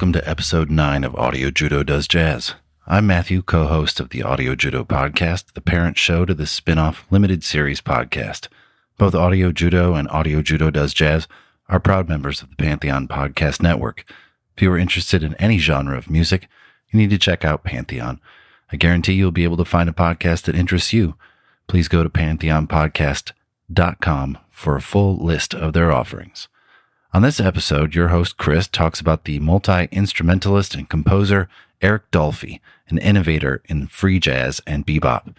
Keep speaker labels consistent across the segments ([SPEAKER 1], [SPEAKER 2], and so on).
[SPEAKER 1] Welcome to episode 9 of Audio Judo Does Jazz. I'm Matthew, co host of the Audio Judo podcast, the parent show to the spin off limited series podcast. Both Audio Judo and Audio Judo Does Jazz are proud members of the Pantheon Podcast Network. If you are interested in any genre of music, you need to check out Pantheon. I guarantee you'll be able to find a podcast that interests you. Please go to pantheonpodcast.com for a full list of their offerings. On this episode, your host Chris talks about the multi instrumentalist and composer Eric Dolphy, an innovator in free jazz and bebop.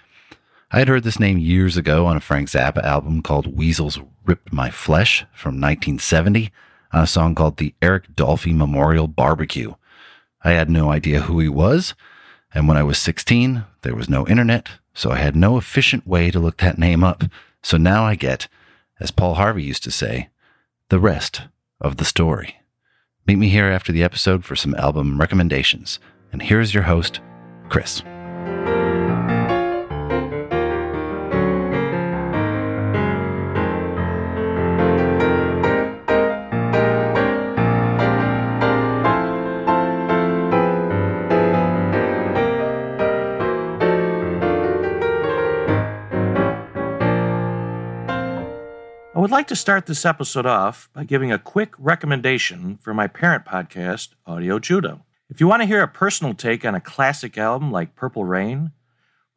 [SPEAKER 1] I had heard this name years ago on a Frank Zappa album called Weasels Ripped My Flesh from 1970, on a song called the Eric Dolphy Memorial Barbecue. I had no idea who he was, and when I was 16, there was no internet, so I had no efficient way to look that name up. So now I get, as Paul Harvey used to say, the rest of the story. Meet me here after the episode for some album recommendations. And here's your host, Chris.
[SPEAKER 2] Would like to start this episode off by giving a quick recommendation for my parent podcast, Audio Judo. If you want to hear a personal take on a classic album like Purple Rain,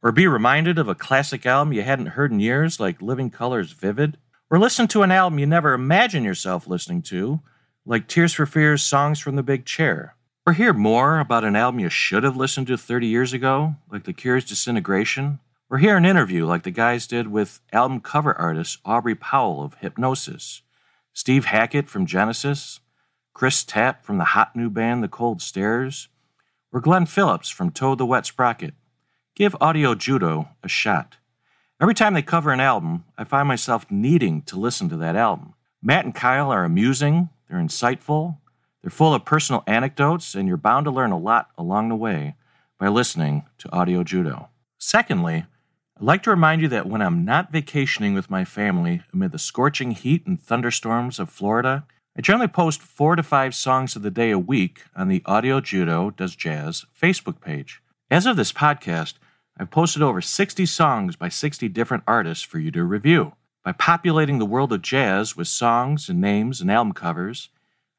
[SPEAKER 2] or be reminded of a classic album you hadn't heard in years like Living Colors Vivid, or listen to an album you never imagined yourself listening to, like Tears for Fears Songs from the Big Chair, or hear more about an album you should have listened to 30 years ago, like The Cure's Disintegration, or hear an interview like the guys did with album cover artist Aubrey Powell of Hipgnosis, Steve Hackett from Genesis, Chris Tapp from the hot new band The Cold Stairs, or Glen Phillips from Toad the Wet Sprocket. Give Audio Judo a shot. Every time they cover an album, I find myself needing to listen to that album. Matt and Kyle are amusing, they're insightful, they're full of personal anecdotes, and you're bound to learn a lot along the way by listening to Audio Judo. Secondly, I'd like to remind you that when I'm not vacationing with my family amid the scorching heat and thunderstorms of Florida, I generally post four to five songs of the day a week on the Audio Judo Does Jazz Facebook page. As of this podcast, I've posted over 60 songs by 60 different artists for you to review. By populating the world of jazz with songs and names and album covers,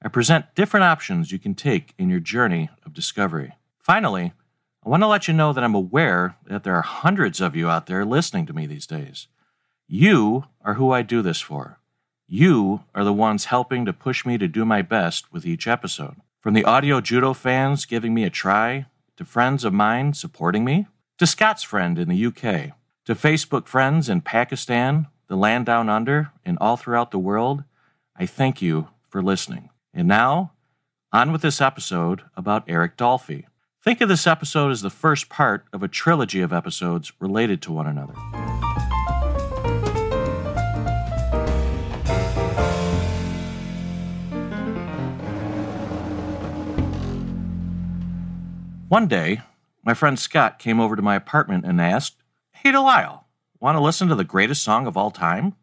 [SPEAKER 2] I present different options you can take in your journey of discovery. Finally, I want to let you know that I'm aware that there are hundreds of you out there listening to me these days. You are who I do this for. You are the ones helping to push me to do my best with each episode. From the audio judo fans giving me a try, to friends of mine supporting me, to Scott's friend in the UK, to Facebook friends in Pakistan, the land down under, and all throughout the world, I thank you for listening. And now, on with this episode about Eric Dolphy. Think of this episode as the first part of a trilogy of episodes related to one another. One day, my friend Scott came over to my apartment and asked, Hey, Delisle, want to listen to the greatest song of all time?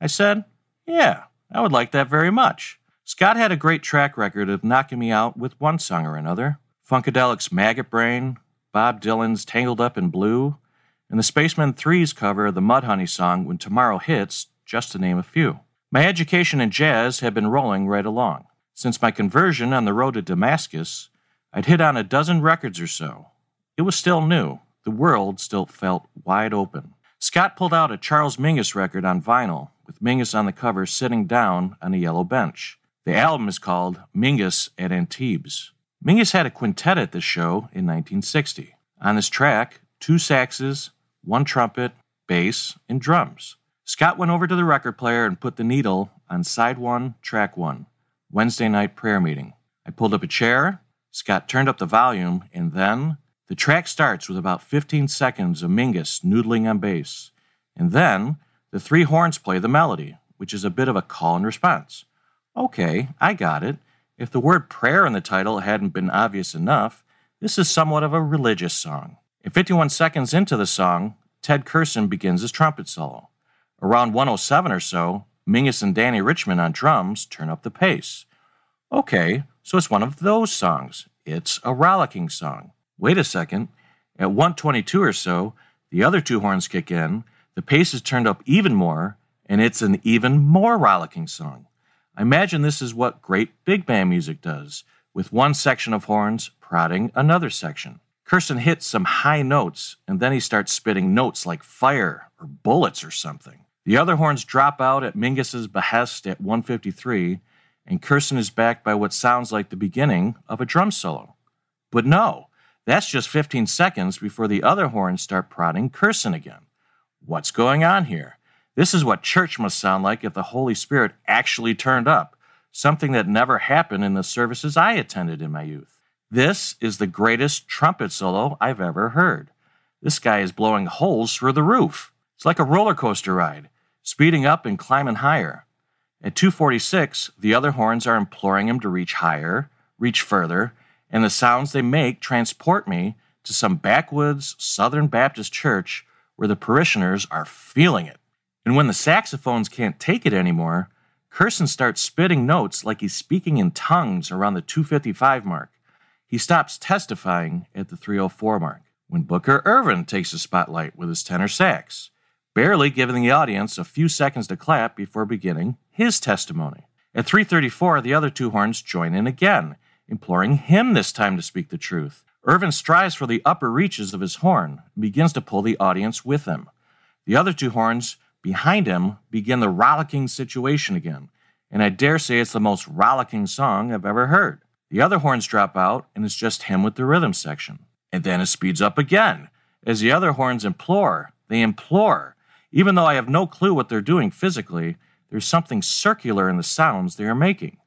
[SPEAKER 2] I said, Yeah, I would like that very much. Scott had a great track record of knocking me out with one song or another. Funkadelic's Maggot Brain, Bob Dylan's Tangled Up in Blue, and the Spacemen 3's cover of the Mudhoney song When Tomorrow Hits, just to name a few. My education in jazz had been rolling right along. Since my conversion on the road to Damascus, I'd hit on a dozen records or so. It was still new. The world still felt wide open. Scott pulled out a Charles Mingus record on vinyl, with Mingus on the cover sitting down on a yellow bench. The album is called Mingus at Antibes. Mingus had a quintet at this show in 1960. On this track, two saxes, one trumpet, bass, and drums. Scott went over to the record player and put the needle on side one, track one, Wednesday night prayer meeting. I pulled up a chair, Scott turned up the volume, and then the track starts with about 15 seconds of Mingus noodling on bass. And then the three horns play the melody, which is a bit of a call and response. Okay, I got it. If the word prayer in the title hadn't been obvious enough, this is somewhat of a religious song. And 51 seconds into the song, Ted Curson begins his trumpet solo. Around 107 or so, Mingus and Dannie Richmond on drums turn up the pace. Okay, so it's one of those songs. It's a rollicking song. Wait a second. At 122 or so, the other two horns kick in, the pace is turned up even more, and it's an even more rollicking song. I imagine this is what great big band music does, with one section of horns prodding another section. Curson hits some high notes, and then he starts spitting notes like fire or bullets or something. The other horns drop out at Mingus's behest at 153, and Curson is backed by what sounds like the beginning of a drum solo. But no, that's just 15 seconds before the other horns start prodding Curson again. What's going on here? This is what church must sound like if the Holy Spirit actually turned up, something that never happened in the services I attended in my youth. This is the greatest trumpet solo I've ever heard. This guy is blowing holes through the roof. It's like a roller coaster ride, speeding up and climbing higher. At 246, the other horns are imploring him to reach higher, reach further, and the sounds they make transport me to some backwoods Southern Baptist church where the parishioners are feeling it. And when the saxophones can't take it anymore, Curson starts spitting notes like he's speaking in tongues around the 255 mark. He stops testifying at the 304 mark when Booker Ervin takes the spotlight with his tenor sax, barely giving the audience a few seconds to clap before beginning his testimony. At 334, the other two horns join in again, imploring him this time to speak the truth. Ervin strives for the upper reaches of his horn and begins to pull the audience with him. The other two horns behind him begin the rollicking situation again, and I dare say it's the most rollicking song I've ever heard. The other horns drop out, and it's just him with the rhythm section. And then it speeds up again. As the other horns implore, they implore. Even though I have no clue what they're doing physically, there's something circular in the sounds they are making.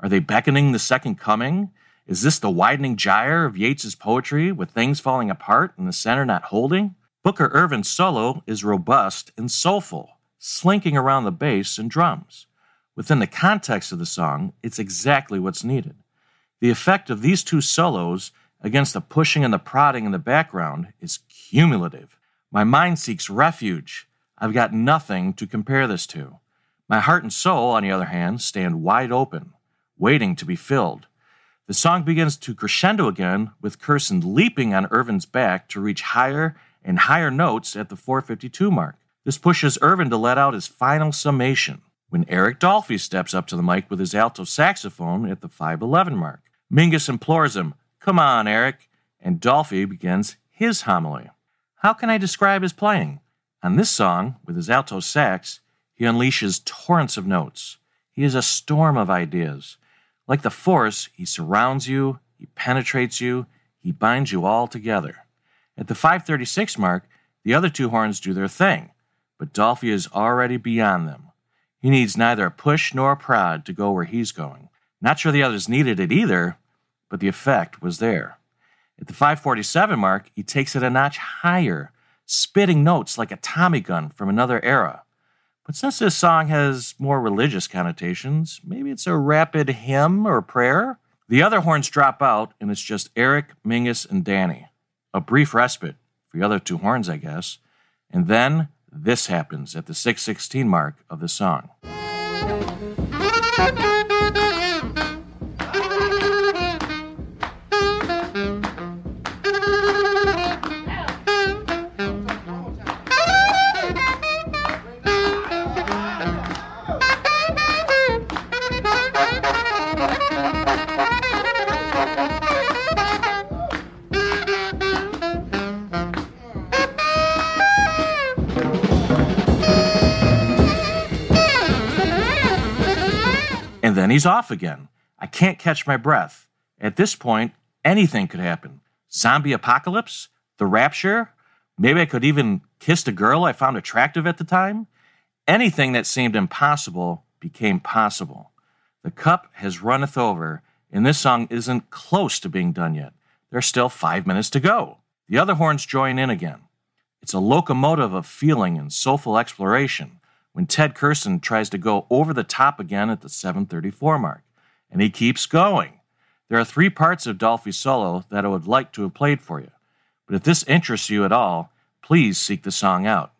[SPEAKER 2] Are they beckoning the second coming? Is this the widening gyre of Yeats's poetry with things falling apart and the center not holding? Booker Ervin's solo is robust and soulful, slinking around the bass and drums. Within the context of the song, it's exactly what's needed. The effect of these two solos against the pushing and the prodding in the background is cumulative. My mind seeks refuge. I've got nothing to compare this to. My heart and soul, on the other hand, stand wide open, waiting to be filled. The song begins to crescendo again, with Curson leaping on Ervin's back to reach higher and higher notes at the 452 mark. This pushes Ervin to let out his final summation when Eric Dolphy steps up to the mic with his alto saxophone at the 511 mark. Mingus implores him, Come on, Eric, and Dolphy begins his homily. How can I describe his playing? On this song, with his alto sax, he unleashes torrents of notes. He is a storm of ideas. Like the force, he surrounds you, he penetrates you, he binds you all together. At the 536 mark, the other two horns do their thing, but Dolphy is already beyond them. He needs neither a push nor a prod to go where he's going. Not sure the others needed it either, but the effect was there. At the 547 mark, he takes it a notch higher, spitting notes like a Tommy gun from another era. But since this song has more religious connotations, maybe it's a rapid hymn or prayer? The other horns drop out, and it's just Eric, Mingus, and Dannie. A brief respite for the other two horns, I guess. And then this happens at the 616 mark of the song. Then he's off again. I can't catch my breath. At this point, anything could happen. Zombie apocalypse? The rapture? Maybe I could even kiss a girl I found attractive at the time? Anything that seemed impossible became possible. The cup has runneth over, and this song isn't close to being done yet. There's still five minutes to go. The other horns join in again. It's a locomotive of feeling and soulful exploration when Ted Curson tries to go over the top again at the 734 mark. And he keeps going. There are three parts of Dolphy's solo that I would like to have played for you. But if this interests you at all, please seek the song out.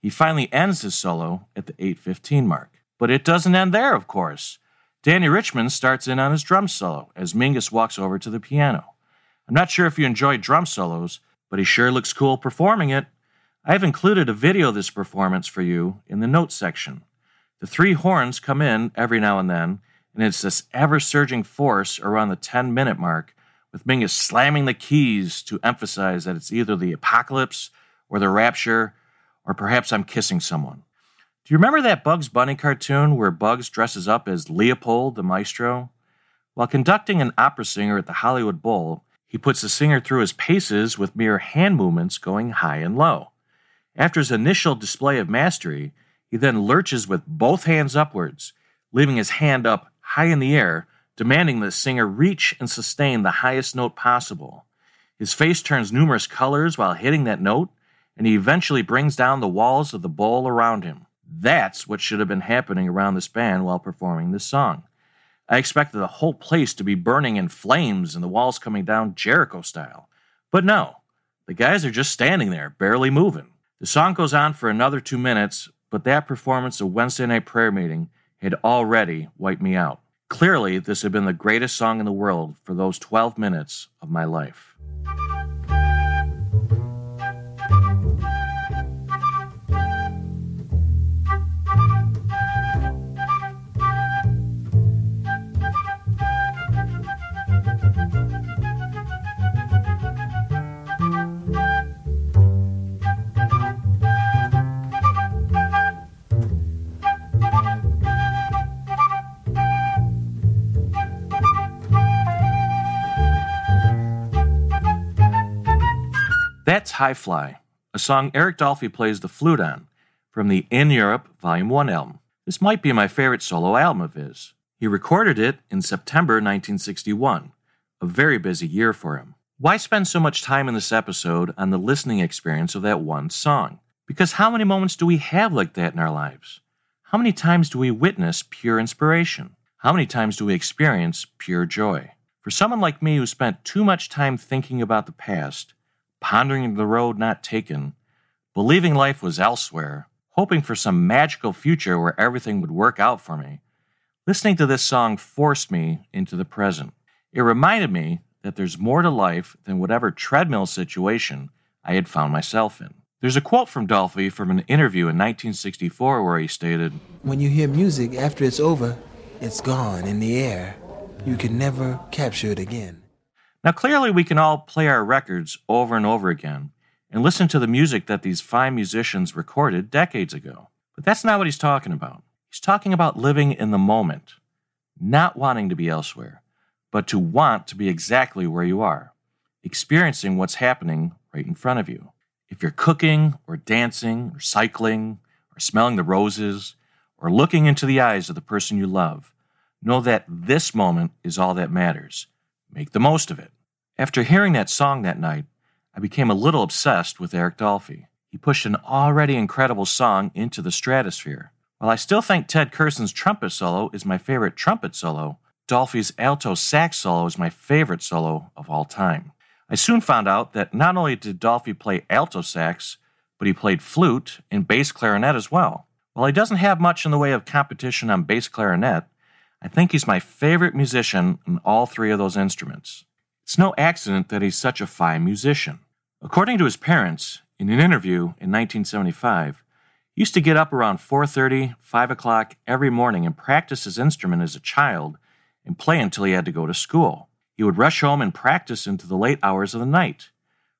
[SPEAKER 2] He finally ends his solo at the 815 mark. But it doesn't end there, of course. Dannie Richmond starts in on his drum solo as Mingus walks over to the piano. I'm not sure if you enjoy drum solos, but he sure looks cool performing it. I've included a video of this performance for you in the notes section. The three horns come in every now and then, and it's this ever surging force around the 10 minute mark, with Mingus slamming the keys to emphasize that it's either the apocalypse or the rapture, or perhaps I'm kissing someone. Do you remember that Bugs Bunny cartoon where Bugs dresses up as Leopold the maestro? While conducting an opera singer at the Hollywood Bowl, he puts the singer through his paces with mere hand movements going high and low. After his initial display of mastery, he then lurches with both hands upwards, leaving his hand up high in the air, demanding the singer reach and sustain the highest note possible. His face turns numerous colors while hitting that note, and he eventually brings down the walls of the bowl around him. That's what should have been happening around this band while performing this song. I expected the whole place to be burning in flames and the walls coming down Jericho style. But no, the guys are just standing there, barely moving. The song goes on for another two minutes, but that performance of Wednesday Night Prayer Meeting had already wiped me out. Clearly, this had been the greatest song in the world for those 12 minutes of my life. High Fly, a song Eric Dolphy plays the flute on from the In Europe Volume 1 album. This might be my favorite solo album of his. He recorded it in September 1961, a very busy year for him. Why spend so much time in this episode on the listening experience of that one song? Because how many moments do we have like that in our lives? How many times do we witness pure inspiration? How many times do we experience pure joy? For someone like me who spent too much time thinking about the past, pondering the road not taken, believing life was elsewhere, hoping for some magical future where everything would work out for me, listening to this song forced me into the present. It reminded me that there's more to life than whatever treadmill situation I had found myself in. There's a quote from Dolphy from an interview in 1964 where he stated
[SPEAKER 3] When you hear music after it's over, it's gone in the air. You can never capture it again.
[SPEAKER 2] Now, clearly, we can all play our records over and over again and listen to the music that these fine musicians recorded decades ago. But that's not what he's talking about. He's talking about living in the moment, not wanting to be elsewhere, but to want to be exactly where you are, experiencing what's happening right in front of you. If you're cooking or dancing or cycling or smelling the roses or looking into the eyes of the person you love, know that this moment is all that matters Make the most of it. After hearing that song that night, I became a little obsessed with Eric Dolphy. He pushed an already incredible song into the stratosphere. While I still think Ted Curson's trumpet solo is my favorite trumpet solo, Dolphy's alto sax solo is my favorite solo of all time. I soon found out that not only did Dolphy play alto sax, but he played flute and bass clarinet as well. While he doesn't have much in the way of competition on bass clarinet, I think he's my favorite musician in all three of those instruments. It's no accident that he's such a fine musician. According to his parents, in an interview in 1975, he used to get up around 4:30, 5 o'clock every morning and practice his instrument as a child and play until he had to go to school. He would rush home and practice into the late hours of the night.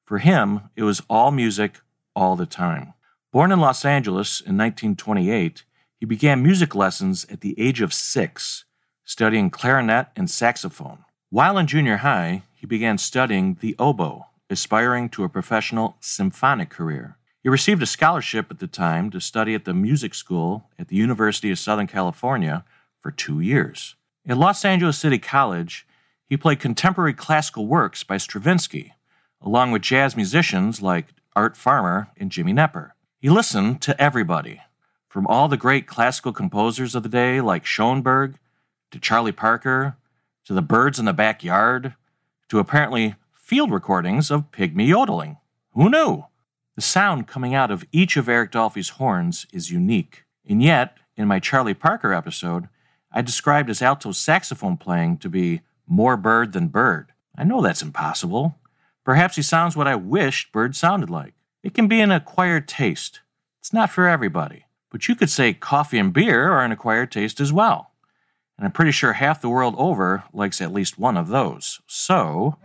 [SPEAKER 2] For him, it was all music all the time. Born in Los Angeles in 1928, he began music lessons at the age of six studying clarinet and saxophone. While in junior high, he began studying the oboe, aspiring to a professional symphonic career. He received a scholarship at the time to study at the music school at the University of Southern California for two years. At Los Angeles City College, he played contemporary classical works by Stravinsky, along with jazz musicians like Art Farmer and Jimmy Knepper. He listened to everybody, from all the great classical composers of the day like Schoenberg to Charlie Parker, to the birds in the backyard, to apparently field recordings of pygmy yodeling. Who knew? The sound coming out of each of Eric Dolphy's horns is unique. And yet, in my Charlie Parker episode, I described his alto saxophone playing to be more bird than bird. I know that's impossible. Perhaps he sounds what I wished Bird sounded like. It can be an acquired taste. It's not for everybody. But you could say coffee and beer are an acquired taste as well. And I'm pretty sure half the world over likes at least one of those. So.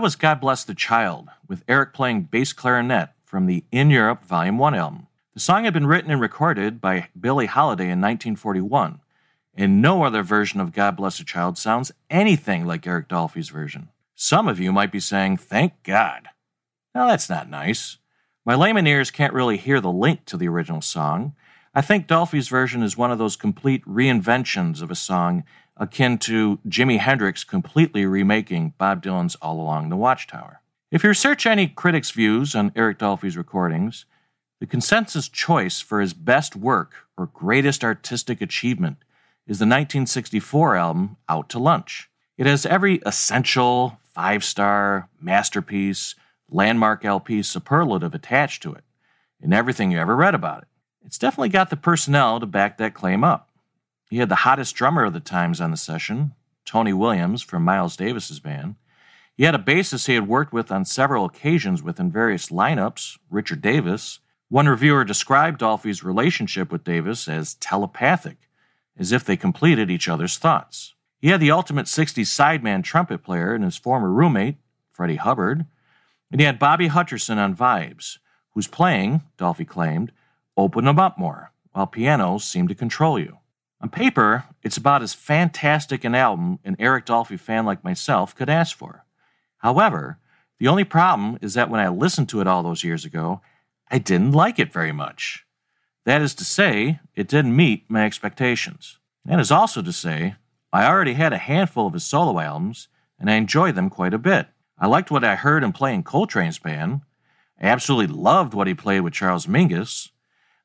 [SPEAKER 2] That was God Bless the Child, with Eric playing bass clarinet from the In Europe Volume 1 album. The song had been written and recorded by Billie Holiday in 1941, and no other version of God Bless the Child sounds anything like Eric Dolphy's version. Some of you might be saying, Thank God. Now that's not nice. My layman ears can't really hear the link to the original song. I think Dolphy's version is one of those complete reinventions of a song akin to Jimi Hendrix completely remaking Bob Dylan's All Along the Watchtower. If you research any critics' views on Eric Dolphy's recordings, the consensus choice for his best work or greatest artistic achievement is the 1964 album Out to Lunch. It has every essential, five star, masterpiece, landmark LP superlative attached to it, and everything you ever read about it. It's definitely got the personnel to back that claim up. He had the hottest drummer of the times on the session, Tony Williams from Miles Davis's band. He had a bassist he had worked with on several occasions within various lineups, Richard Davis. One reviewer described Dolphy's relationship with Davis as telepathic, as if they completed each other's thoughts. He had the ultimate 60s sideman trumpet player and his former roommate, Freddie Hubbard, and he had Bobby Hutcherson on vibes, whose playing, Dolphy claimed, opened him up more, while pianos seemed to control you. On paper, it's about as fantastic an album an Eric Dolphy fan like myself could ask for. However, the only problem is that when I listened to it all those years ago, I didn't like it very much. That is to say, it didn't meet my expectations. That is also to say, I already had a handful of his solo albums, and I enjoyed them quite a bit. I liked what I heard him play in Coltrane's band. I absolutely loved what he played with Charles Mingus.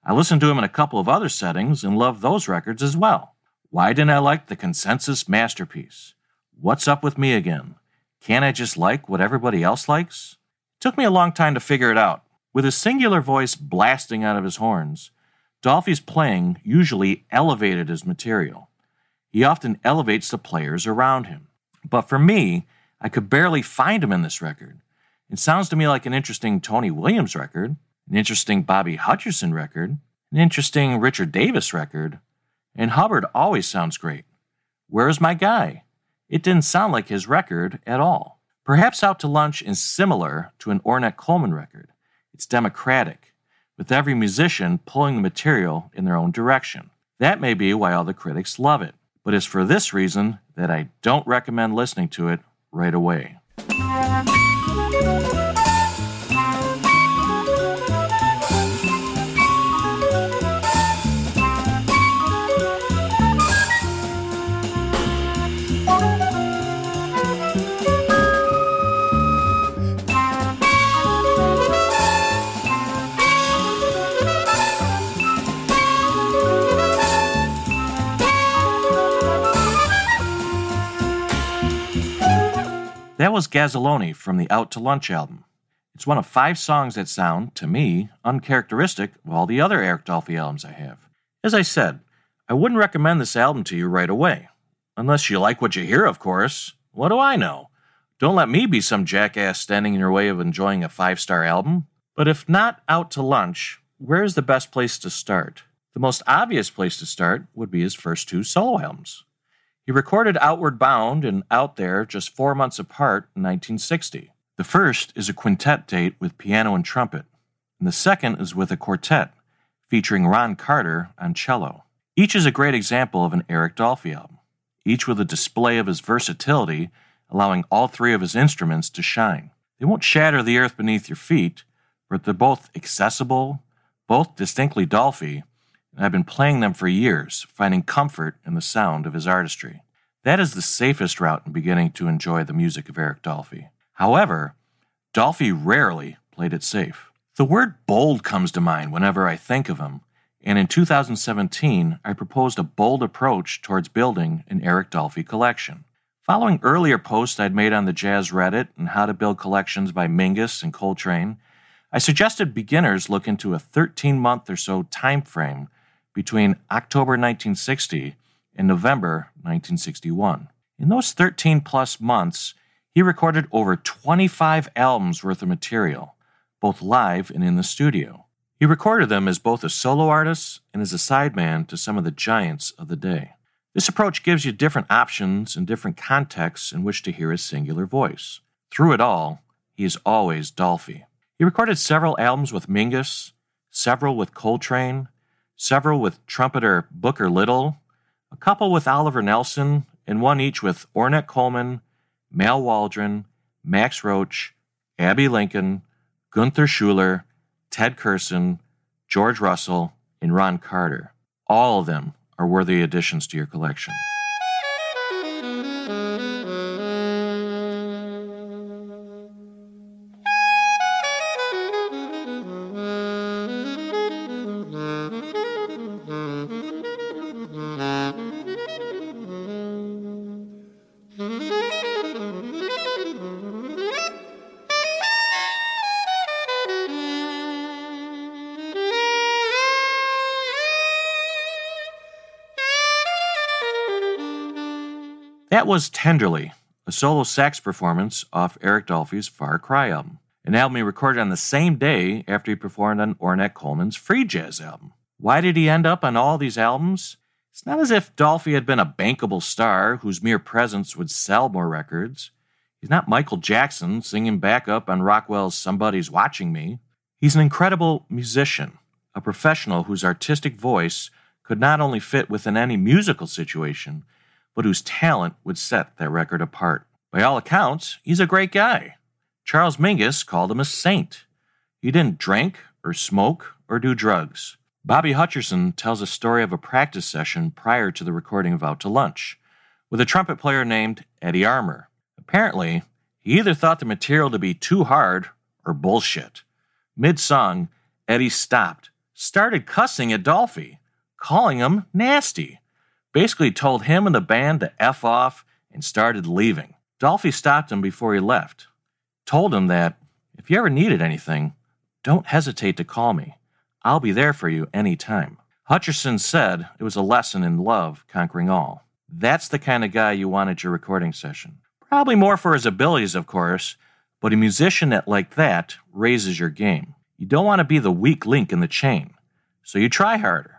[SPEAKER 2] I listened to him in a couple of other settings and loved those records as well. Why didn't I like the consensus masterpiece? What's up with me again? Can't I just like what everybody else likes? It took me a long time to figure it out. With his singular voice blasting out of his horns, Dolphy's playing usually elevated his material. He often elevates the players around him. But for me, I could barely find him in this record. It sounds to me like an interesting Tony Williams record, an interesting Bobby Hutcherson record, an interesting Richard Davis record, and Hubbard always sounds great. Where's my guy? It didn't sound like his record at all. Perhaps Out to Lunch is similar to an Ornette Coleman record. It's democratic, with every musician pulling the material in their own direction. That may be why all the critics love it, but it's for this reason that I don't recommend listening to it right away. That was Gazzelloni from the Out to Lunch album. It's one of five songs that sound, to me, uncharacteristic of all the other Eric Dolphy albums I have. As I said, I wouldn't recommend this album to you right away. Unless you like what you hear, of course. What do I know? Don't let me be some jackass standing in your way of enjoying a five star album. But if not Out to Lunch, where's the best place to start? The most obvious place to start would be his first two solo albums. He recorded Outward Bound and Out There just four months apart in 1960. The first is a quintet date with piano and trumpet, and the second is with a quartet featuring Ron Carter on cello. Each is a great example of an Eric Dolphy album, each with a display of his versatility, allowing all three of his instruments to shine. They won't shatter the earth beneath your feet, but they're both accessible, both distinctly Dolphy, and I've been playing them for years, finding comfort in the sound of his artistry. That is the safest route in beginning to enjoy the music of Eric Dolphy. However, Dolphy rarely played it safe. The word bold comes to mind whenever I think of him, and in 2017, I proposed a bold approach towards building an Eric Dolphy collection. Following earlier posts I'd made on the Jazz Reddit and how to build collections by Mingus and Coltrane, I suggested beginners look into a 13 month or so time frame between October 1960 and November 1961. In those 13 plus months, he recorded over 25 albums worth of material, both live and in the studio. He recorded them as both a solo artist and as a sideman to some of the giants of the day. This approach gives you different options and different contexts in which to hear his singular voice. Through it all, he is always Dolphy. He recorded several albums with Mingus, several with Coltrane, several with trumpeter Booker Little, a couple with Oliver Nelson, and one each with Ornette Coleman, Mal Waldron, Max Roach, Abbey Lincoln, Gunther Schuller, Ted Curson, George Russell, and Ron Carter. All of them are worthy additions to your collection. That was Tenderly, a solo sax performance off Eric Dolphy's Far Cry album, an album he recorded on the same day after he performed on Ornette Coleman's Free Jazz album. Why did he end up on all these albums? It's not as if Dolphy had been a bankable star whose mere presence would sell more records. He's not Michael Jackson singing backup on Rockwell's Somebody's Watching Me. He's an incredible musician, a professional whose artistic voice could not only fit within any musical situation, but whose talent would set that record apart. By all accounts, he's a great guy. Charles Mingus called him a saint. He didn't drink or smoke or do drugs. Bobby Hutcherson tells a story of a practice session prior to the recording of Out to Lunch with a trumpet player named Eddie Armour. Apparently, he either thought the material to be too hard or bullshit. Mid song, Eddie stopped, started cussing at Dolphy, calling him nasty basically told him and the band to F off and started leaving. Dolphy stopped him before he left, told him that if you ever needed anything, don't hesitate to call me. I'll be there for you any time. Hutcherson said it was a lesson in love conquering all. That's the kind of guy you want at your recording session. Probably more for his abilities, of course, but a musician that like that raises your game. You don't want to be the weak link in the chain, so you try harder.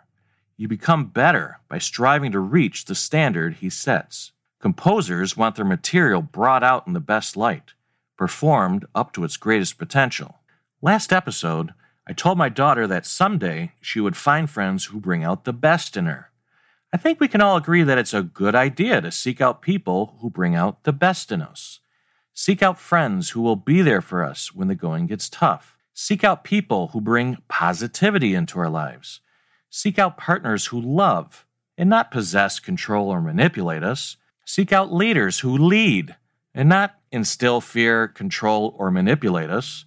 [SPEAKER 2] You become better by striving to reach the standard he sets. Composers want their material brought out in the best light, performed up to its greatest potential. Last episode, I told my daughter that someday she would find friends who bring out the best in her. I think we can all agree that it's a good idea to seek out people who bring out the best in us. Seek out friends who will be there for us when the going gets tough. Seek out people who bring positivity into our lives. Seek out partners who love and not possess, control, or manipulate us. Seek out leaders who lead and not instill fear, control, or manipulate us.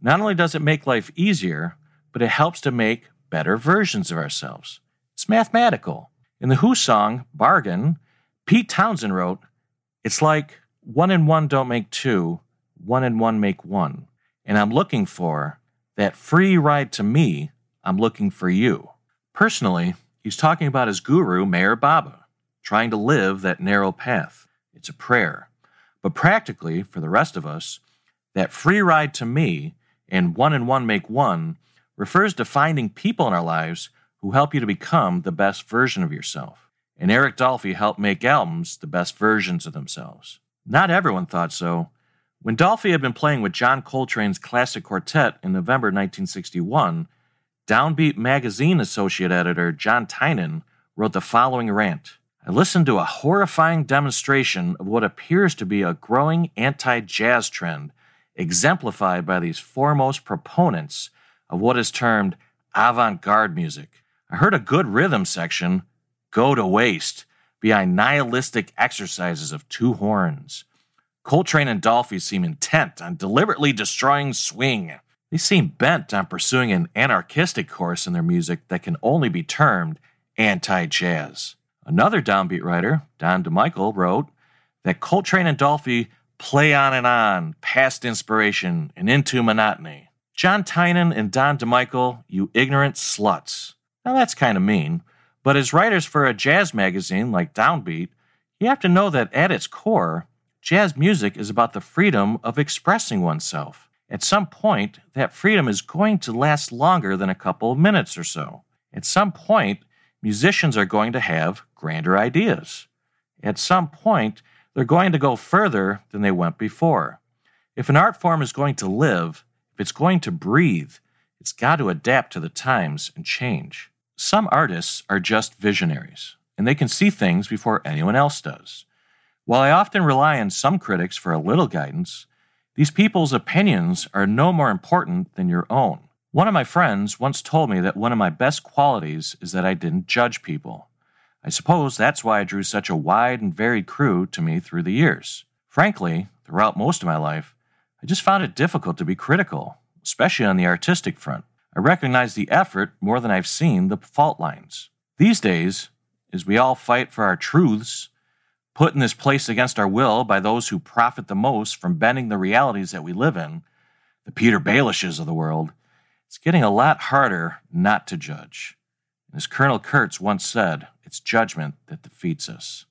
[SPEAKER 2] Not only does it make life easier, but it helps to make better versions of ourselves. It's mathematical. In the Who song, Bargain, Pete Townshend wrote, It's like one and one don't make two, one and one make one. And I'm looking for that free ride to me, I'm looking for you. Personally, he's talking about his guru, Meher Baba, trying to live that narrow path. It's a prayer. But practically, for the rest of us, that free ride to me and one and one make one refers to finding people in our lives who help you to become the best version of yourself. And Eric Dolphy helped make albums the best versions of themselves. Not everyone thought so. When Dolphy had been playing with John Coltrane's classic quartet in November 1961, Downbeat magazine associate editor John Tynan wrote the following rant. I listened to a horrifying demonstration of what appears to be a growing anti jazz trend, exemplified by these foremost proponents of what is termed avant garde music. I heard a good rhythm section go to waste behind nihilistic exercises of two horns. Coltrane and Dolphy seem intent on deliberately destroying swing. They seem bent on pursuing an anarchistic course in their music that can only be termed anti jazz. Another downbeat writer, Don DeMichael, wrote that Coltrane and Dolphy play on and on, past inspiration and into monotony. John Tynan and Don DeMichael, you ignorant sluts. Now that's kind of mean, but as writers for a jazz magazine like Downbeat, you have to know that at its core, jazz music is about the freedom of expressing oneself. At some point, that freedom is going to last longer than a couple of minutes or so. At some point, musicians are going to have grander ideas. At some point, they're going to go further than they went before. If an art form is going to live, if it's going to breathe, it's got to adapt to the times and change. Some artists are just visionaries, and they can see things before anyone else does. While I often rely on some critics for a little guidance, these people's opinions are no more important than your own. One of my friends once told me that one of my best qualities is that I didn't judge people. I suppose that's why I drew such a wide and varied crew to me through the years. Frankly, throughout most of my life, I just found it difficult to be critical, especially on the artistic front. I recognize the effort more than I've seen the fault lines. These days, as we all fight for our truths, put in this place against our will by those who profit the most from bending the realities that we live in, the Petyr Baelishes of the world, it's getting a lot harder not to judge. As Colonel Kurtz once said, it's judgment that defeats us.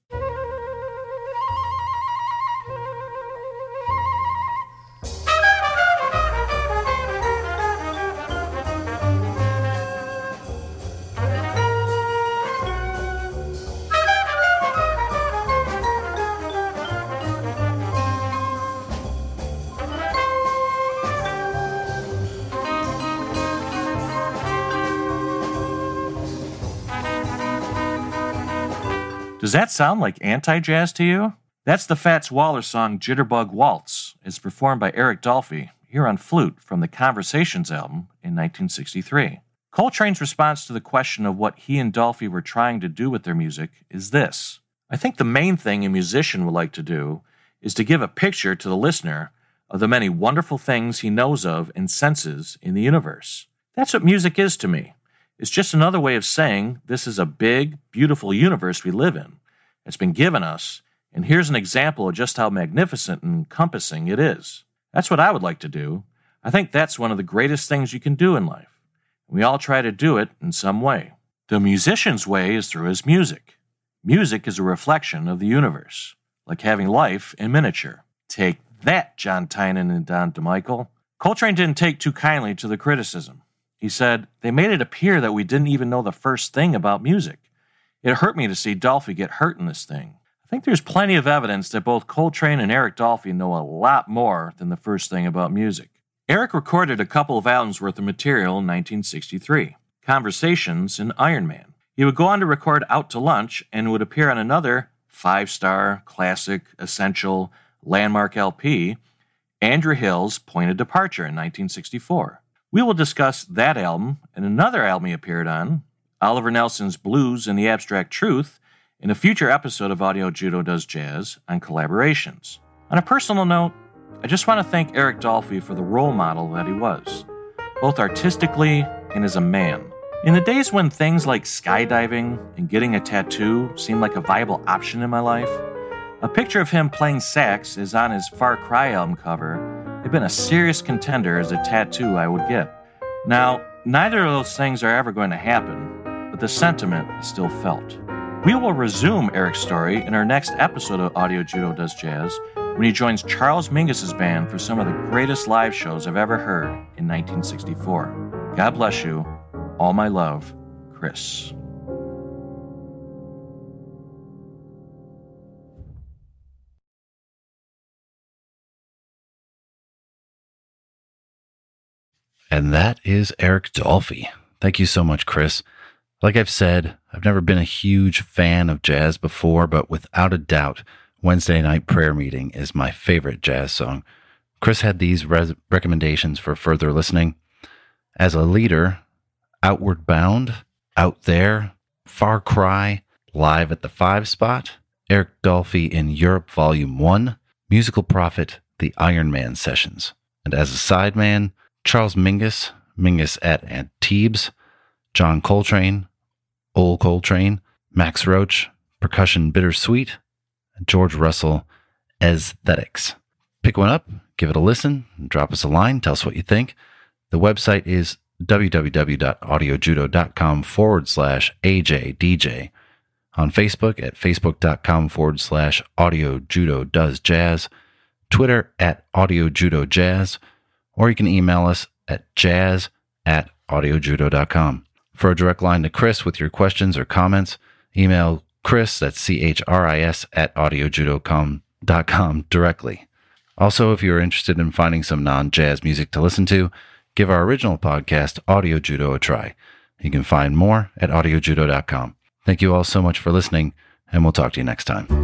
[SPEAKER 2] Does that sound like anti jazz to you? That's the Fats Waller song Jitterbug Waltz. It's performed by Eric Dolphy here on flute from the Conversations album in 1963. Coltrane's response to the question of what he and Dolphy were trying to do with their music is this I think the main thing a musician would like to do is to give a picture to the listener of the many wonderful things he knows of and senses in the universe. That's what music is to me. It's just another way of saying this is a big, beautiful universe we live in. It's been given us, and here's an example of just how magnificent and encompassing it is. That's what I would like to do. I think that's one of the greatest things you can do in life. We all try to do it in some way. The musician's way is through his music. Music is a reflection of the universe, like having life in miniature. Take that, John Tynan and Don DeMichael. Coltrane didn't take too kindly to the criticism. He said, They made it appear that we didn't even know the first thing about music. It hurt me to see Dolphy get hurt in this thing. I think there's plenty of evidence that both Coltrane and Eric Dolphy know a lot more than the first thing about music. Eric recorded a couple of albums worth of material in 1963 Conversations and Iron Man. He would go on to record Out to Lunch and would appear on another five star, classic, essential, landmark LP, Andrew Hill's Point of Departure in 1964. We will discuss that album and another album he appeared on, Oliver Nelson's Blues and the Abstract Truth, in a future episode of Audio Judo Does Jazz on collaborations. On a personal note, I just want to thank Eric Dolphy for the role model that he was, both artistically and as a man. In the days when things like skydiving and getting a tattoo seemed like a viable option in my life, a picture of him playing sax is on his Far Cry album cover had been a serious contender as a tattoo I would get. Now, neither of those things are ever going to happen, but the sentiment is still felt. We will resume Eric's story in our next episode of Audio Judo Does Jazz when he joins Charles Mingus's band for some of the greatest live shows I've ever heard in 1964. God bless you. All my love, Chris.
[SPEAKER 1] And that is Eric Dolphy. Thank you so much, Chris. Like I've said, I've never been a huge fan of jazz before, but without a doubt, Wednesday Night Prayer Meeting is my favorite jazz song. Chris had these res- recommendations for further listening. As a leader, Outward Bound, Out There, Far Cry, Live at the Five Spot, Eric Dolphy in Europe Volume 1, Musical Prophet, The Iron Man Sessions. And as a sideman, Charles Mingus, Mingus at Antibes, John Coltrane, Olé Coltrane, Max Roach, Percussion Bittersweet, George Russell, Ezz-thetics. Pick one up, give it a listen, drop us a line, tell us what you think. The website is www.audiojudo.com forward slash AJDJ. On Facebook at facebook.com forward slash audio judo does jazz. Twitter at audio judo jazz. Or you can email us at jazz at audiojudo.com. For a direct line to Chris with your questions or comments, email Chris, that's C H R I S, at audiojudo.com directly. Also, if you're interested in finding some non jazz music to listen to, give our original podcast, Audio Judo, a try. You can find more at audiojudo.com. Thank you all so much for listening, and we'll talk to you next time.